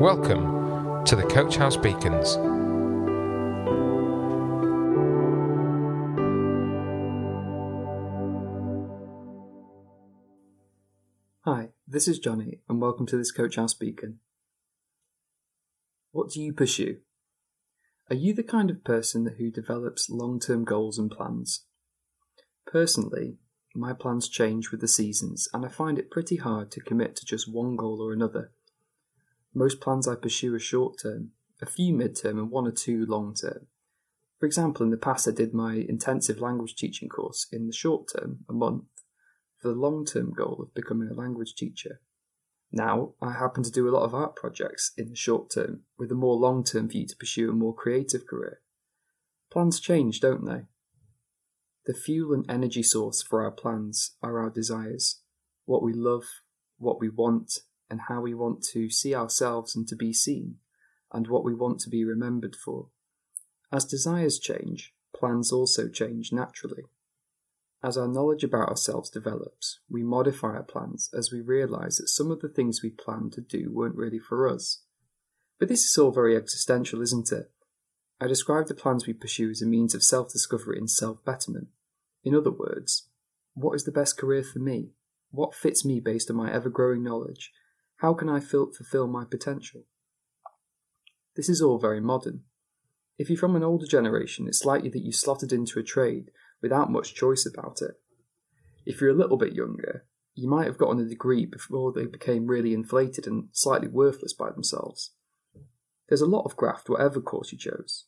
Welcome to the Coach House Beacons. Hi, this is Johnny, and welcome to this Coach House Beacon. What do you pursue? Are you the kind of person who develops long term goals and plans? Personally, my plans change with the seasons, and I find it pretty hard to commit to just one goal or another. Most plans I pursue are short term, a few mid term, and one or two long term. For example, in the past, I did my intensive language teaching course in the short term, a month, for the long term goal of becoming a language teacher. Now, I happen to do a lot of art projects in the short term, with a more long term view to pursue a more creative career. Plans change, don't they? The fuel and energy source for our plans are our desires, what we love, what we want, and how we want to see ourselves and to be seen, and what we want to be remembered for. As desires change, plans also change naturally. As our knowledge about ourselves develops, we modify our plans as we realize that some of the things we planned to do weren't really for us. But this is all very existential, isn't it? I describe the plans we pursue as a means of self discovery and self betterment. In other words, what is the best career for me? What fits me based on my ever growing knowledge? How can I fulfill my potential? This is all very modern. If you're from an older generation, it's likely that you slotted into a trade without much choice about it. If you're a little bit younger, you might have gotten a degree before they became really inflated and slightly worthless by themselves. There's a lot of graft, whatever course you chose.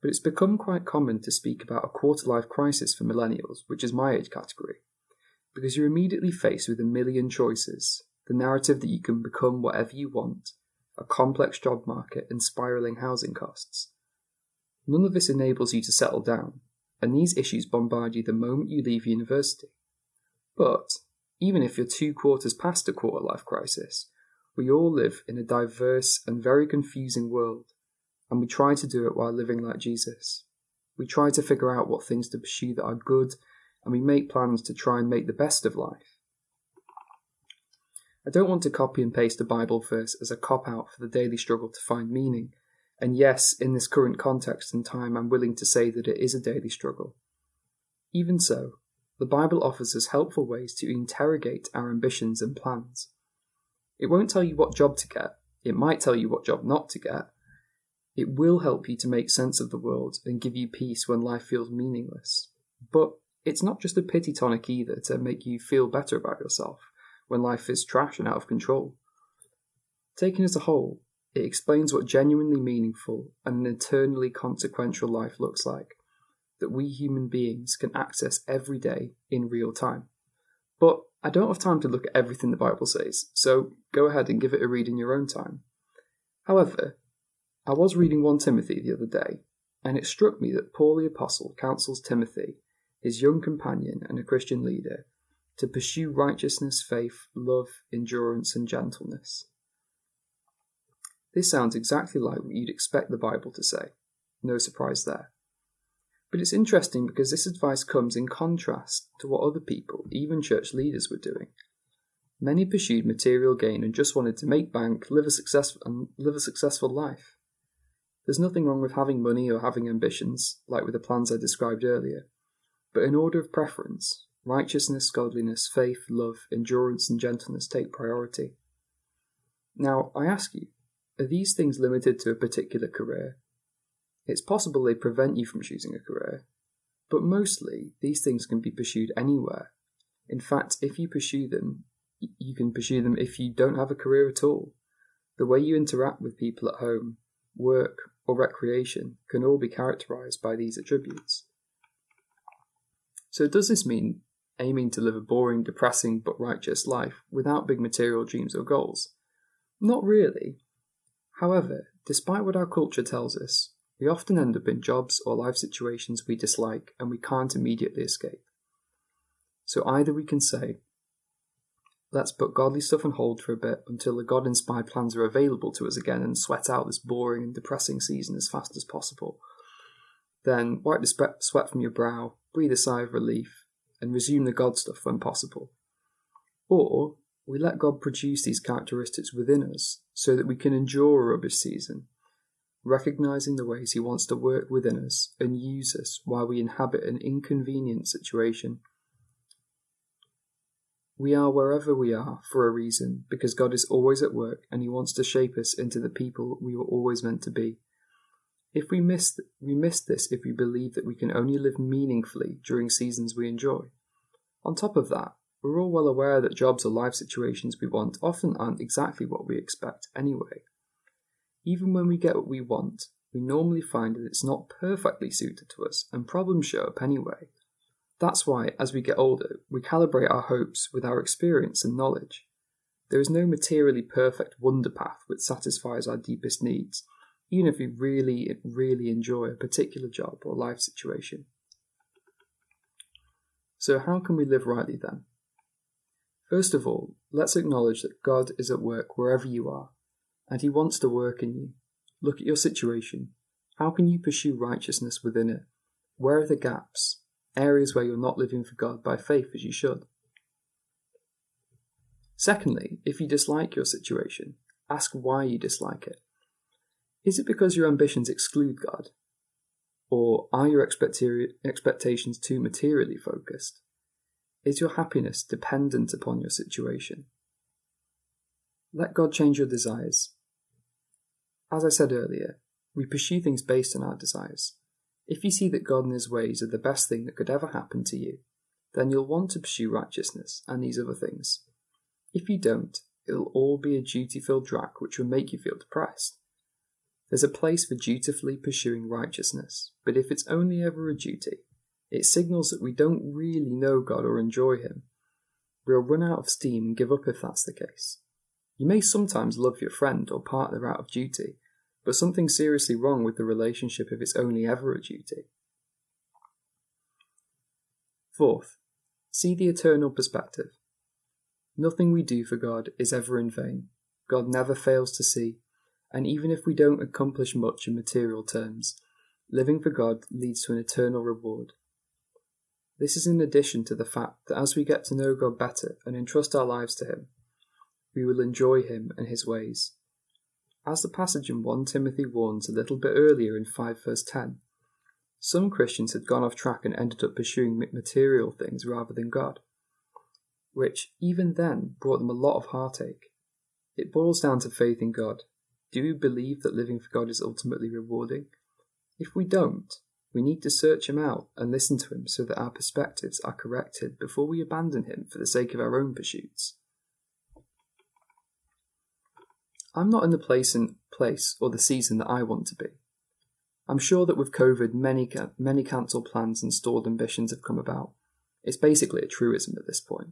But it's become quite common to speak about a quarter life crisis for millennials, which is my age category, because you're immediately faced with a million choices the narrative that you can become whatever you want, a complex job market, and spiraling housing costs. None of this enables you to settle down, and these issues bombard you the moment you leave university. But, even if you're two quarters past a quarter life crisis, we all live in a diverse and very confusing world, and we try to do it while living like Jesus. We try to figure out what things to pursue that are good, and we make plans to try and make the best of life. I don't want to copy and paste a Bible verse as a cop out for the daily struggle to find meaning, and yes, in this current context and time, I'm willing to say that it is a daily struggle. Even so, the Bible offers us helpful ways to interrogate our ambitions and plans. It won't tell you what job to get, it might tell you what job not to get. It will help you to make sense of the world and give you peace when life feels meaningless. But it's not just a pity tonic either to make you feel better about yourself when life is trash and out of control. Taken as a whole, it explains what genuinely meaningful and an eternally consequential life looks like, that we human beings can access every day in real time. But I don't have time to look at everything the Bible says, so go ahead and give it a read in your own time. However, I was reading 1 Timothy the other day, and it struck me that Paul the Apostle counsels Timothy, his young companion and a Christian leader, to pursue righteousness, faith, love, endurance, and gentleness. This sounds exactly like what you'd expect the Bible to say. No surprise there. But it's interesting because this advice comes in contrast to what other people, even church leaders, were doing. Many pursued material gain and just wanted to make bank, live a successful, and live a successful life. There's nothing wrong with having money or having ambitions, like with the plans I described earlier. But in order of preference, righteousness, godliness, faith, love, endurance, and gentleness take priority. Now, I ask you, are these things limited to a particular career? It's possible they prevent you from choosing a career, but mostly these things can be pursued anywhere. In fact, if you pursue them, you can pursue them if you don't have a career at all. The way you interact with people at home, work, or recreation can all be characterized by these attributes. So, does this mean aiming to live a boring, depressing, but righteous life without big material dreams or goals? Not really. However, despite what our culture tells us, we often end up in jobs or life situations we dislike and we can't immediately escape. So either we can say, let's put godly stuff on hold for a bit until the God inspired plans are available to us again and sweat out this boring and depressing season as fast as possible. Then wipe the sweat from your brow, breathe a sigh of relief, and resume the God stuff when possible. Or we let God produce these characteristics within us so that we can endure a rubbish season, recognizing the ways He wants to work within us and use us while we inhabit an inconvenient situation. We are wherever we are for a reason because God is always at work and He wants to shape us into the people we were always meant to be. If we miss, th- we miss this if we believe that we can only live meaningfully during seasons we enjoy. On top of that, we're all well aware that jobs or life situations we want often aren't exactly what we expect anyway. Even when we get what we want, we normally find that it's not perfectly suited to us and problems show up anyway. That's why, as we get older, we calibrate our hopes with our experience and knowledge. There is no materially perfect wonder path which satisfies our deepest needs, even if you really, really enjoy a particular job or life situation. So, how can we live rightly then? First of all, let's acknowledge that God is at work wherever you are, and He wants to work in you. Look at your situation. How can you pursue righteousness within it? Where are the gaps? Areas where you're not living for God by faith as you should. Secondly, if you dislike your situation, ask why you dislike it. Is it because your ambitions exclude God? Or are your expectations too materially focused? Is your happiness dependent upon your situation? Let God change your desires. As I said earlier, we pursue things based on our desires. If you see that God and His ways are the best thing that could ever happen to you, then you'll want to pursue righteousness and these other things. If you don't, it'll all be a duty filled drag which will make you feel depressed. There's a place for dutifully pursuing righteousness, but if it's only ever a duty, it signals that we don't really know God or enjoy Him. We'll run out of steam and give up if that's the case. You may sometimes love your friend or partner out of duty, but something's seriously wrong with the relationship if it's only ever a duty. Fourth, see the eternal perspective. Nothing we do for God is ever in vain. God never fails to see, and even if we don't accomplish much in material terms, living for God leads to an eternal reward. This is in addition to the fact that as we get to know God better and entrust our lives to Him, we will enjoy Him and His ways. As the passage in 1 Timothy warns a little bit earlier in 5 verse 10, some Christians had gone off track and ended up pursuing material things rather than God, which even then brought them a lot of heartache. It boils down to faith in God. Do we believe that living for God is ultimately rewarding? If we don't, we need to search him out and listen to him so that our perspectives are corrected before we abandon him for the sake of our own pursuits. I'm not in the place and place or the season that I want to be. I'm sure that with COVID, many many cancelled plans and stalled ambitions have come about. It's basically a truism at this point.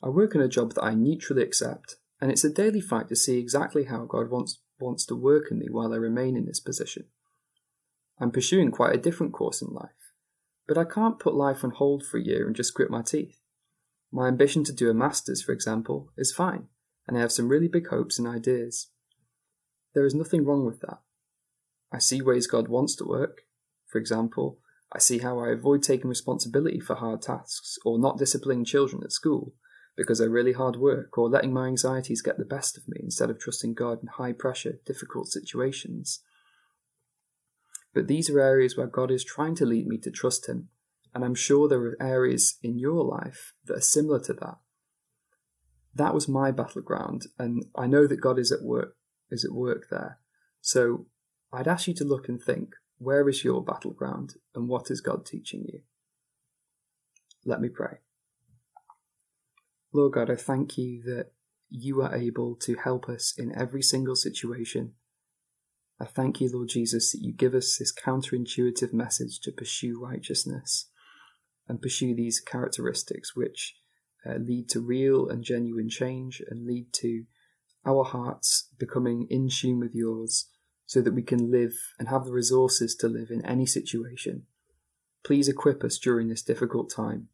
I work in a job that I neutrally accept, and it's a daily fight to see exactly how God wants wants to work in me while I remain in this position. I'm pursuing quite a different course in life, but I can't put life on hold for a year and just grit my teeth. My ambition to do a master's, for example, is fine, and I have some really big hopes and ideas. There is nothing wrong with that. I see ways God wants to work. For example, I see how I avoid taking responsibility for hard tasks or not disciplining children at school because they're really hard work or letting my anxieties get the best of me instead of trusting God in high pressure, difficult situations. But these are areas where God is trying to lead me to trust Him. And I'm sure there are areas in your life that are similar to that. That was my battleground, and I know that God is at work is at work there. So I'd ask you to look and think, where is your battleground and what is God teaching you? Let me pray. Lord God, I thank you that you are able to help us in every single situation I thank you, Lord Jesus, that you give us this counterintuitive message to pursue righteousness and pursue these characteristics which uh, lead to real and genuine change and lead to our hearts becoming in tune with yours so that we can live and have the resources to live in any situation. Please equip us during this difficult time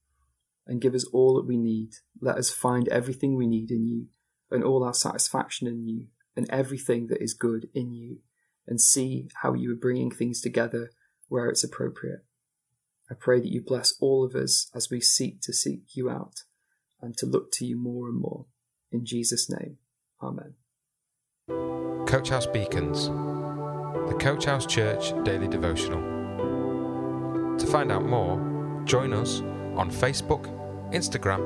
and give us all that we need. Let us find everything we need in you and all our satisfaction in you and everything that is good in you and see how you are bringing things together where it's appropriate. I pray that you bless all of us as we seek to seek you out and to look to you more and more. In Jesus' name, Amen. Coach House Beacons, the Coach House Church Daily Devotional. To find out more, join us on Facebook, Instagram,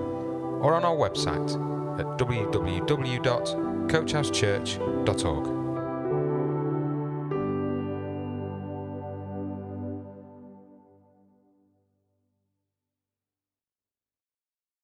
or on our website at www.coachhousechurch.org.